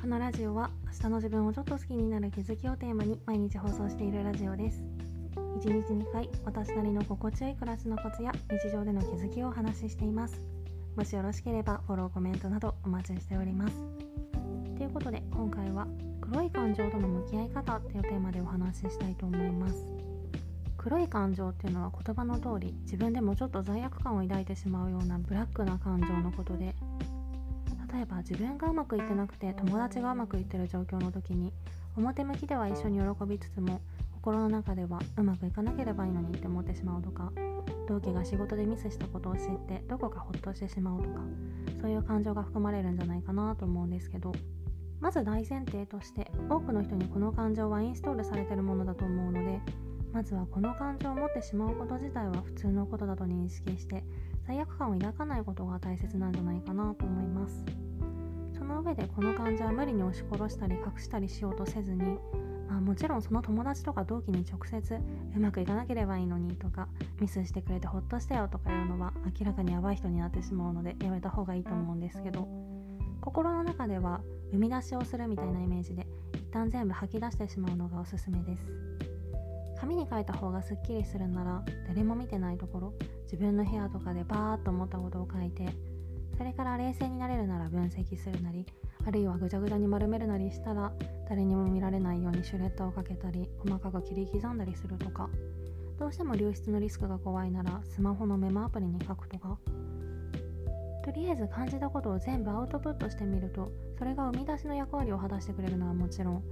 このラジオは明日の自分をちょっと好きになる気づきをテーマに毎日放送しているラジオです。1日2回私なりの心地よい暮らしのコツや日常での気づきをお話ししています。もしよろしければフォローコメントなどお待ちしております。ということで今回は黒い感情との向き合い方っていうテーマでお話ししたいと思います。黒い感情っていうのは言葉の通り自分でもちょっと罪悪感を抱いてしまうようなブラックな感情のことで例えば自分がうまくいってなくて友達がうまくいってる状況の時に表向きでは一緒に喜びつつも心の中ではうまくいかなければいいのにって思ってしまうとか同期が仕事でミスしたことを知ってどこかほっとしてしまうとかそういう感情が含まれるんじゃないかなと思うんですけどまず大前提として多くの人にこの感情はインストールされてるものだと思うのでまずはこの感情を持ってしまうこと自体は普通のことだと認識して罪悪感を抱かないことが大切なんじゃないかなと思います。の上でこの感情は無理に押し殺したり隠したりしようとせずにまあ、もちろんその友達とか同期に直接うまくいかなければいいのにとかミスしてくれてほっとしたよとかいうのは明らかにやばい人になってしまうのでやめた方がいいと思うんですけど心の中では生み出しをするみたいなイメージで一旦全部吐き出してしまうのがおすすめです紙に書いた方がすっきりするなら誰も見てないところ自分の部屋とかでバーッと思ったことを書いてそれから冷静になれるなら分析するなりあるいはぐちゃぐちゃに丸めるなりしたら誰にも見られないようにシュレッダーをかけたり細かく切り刻んだりするとか。どうしても流出のリスクが怖いならスマホのメモアプリに書くとか。とりあえず感じたことを全部アウトプットしてみるとそれが生み出しの役割を果たしてくれるのはもちろん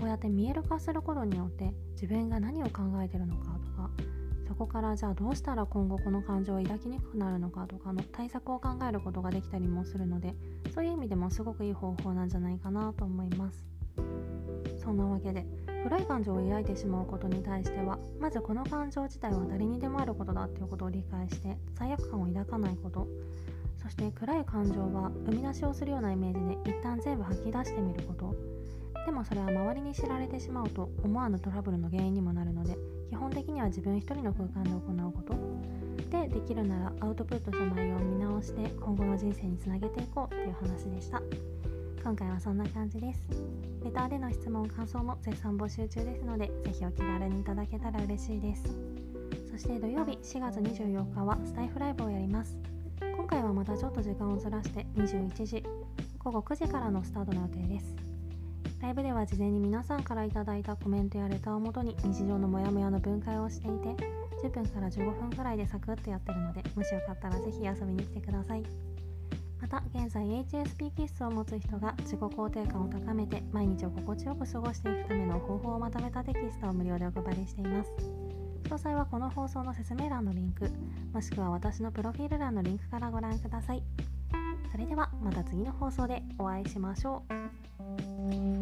こうやって見える化することによって自分が何を考えてるのかとかそこからじゃあどうしたら今後この感情を抱きにくくなるのかとかの対策を考えることができたりもするのでそういう意味でもすごくいい方法なんじゃないかなと思います。そんなわけで暗い感情を抱いてしまうことに対してはまずこの感情自体は誰にでもあることだっていうことを理解して罪悪感を抱かないこと。そして暗い感情は生み出しをするようなイメージで一旦全部吐き出してみること。でもそれは周りに知られてしまうと思わぬトラブルの原因にもなるので基本的には自分一人の空間で行うこと。でできるならアウトプットした内容を見直して今後の人生につなげていこうっていう話でした。今回はそんな感じです。レターでの質問感想も絶賛募集中ですのでぜひお気軽にいただけたら嬉しいです。そして土曜日4月24日はスタイフライブをやります。今回はまたちょっと時間をずらして21時午後9時からのスタートの予定です。ライブでは事前に皆さんから頂いたコメントやレターをもとに日常のモヤモヤの分解をしていて10分から15分くらいでサクッとやってるのでもしよかったらぜひ遊びに来てください。また現在 HSP 気質を持つ人が自己肯定感を高めて毎日を心地よく過ごしていくための方法をまとめたテキストを無料でお配りしています。詳細はこの放送の説明欄のリンクもしくは私のプロフィール欄のリンクからご覧ください。それではまた次の放送でお会いしましょう。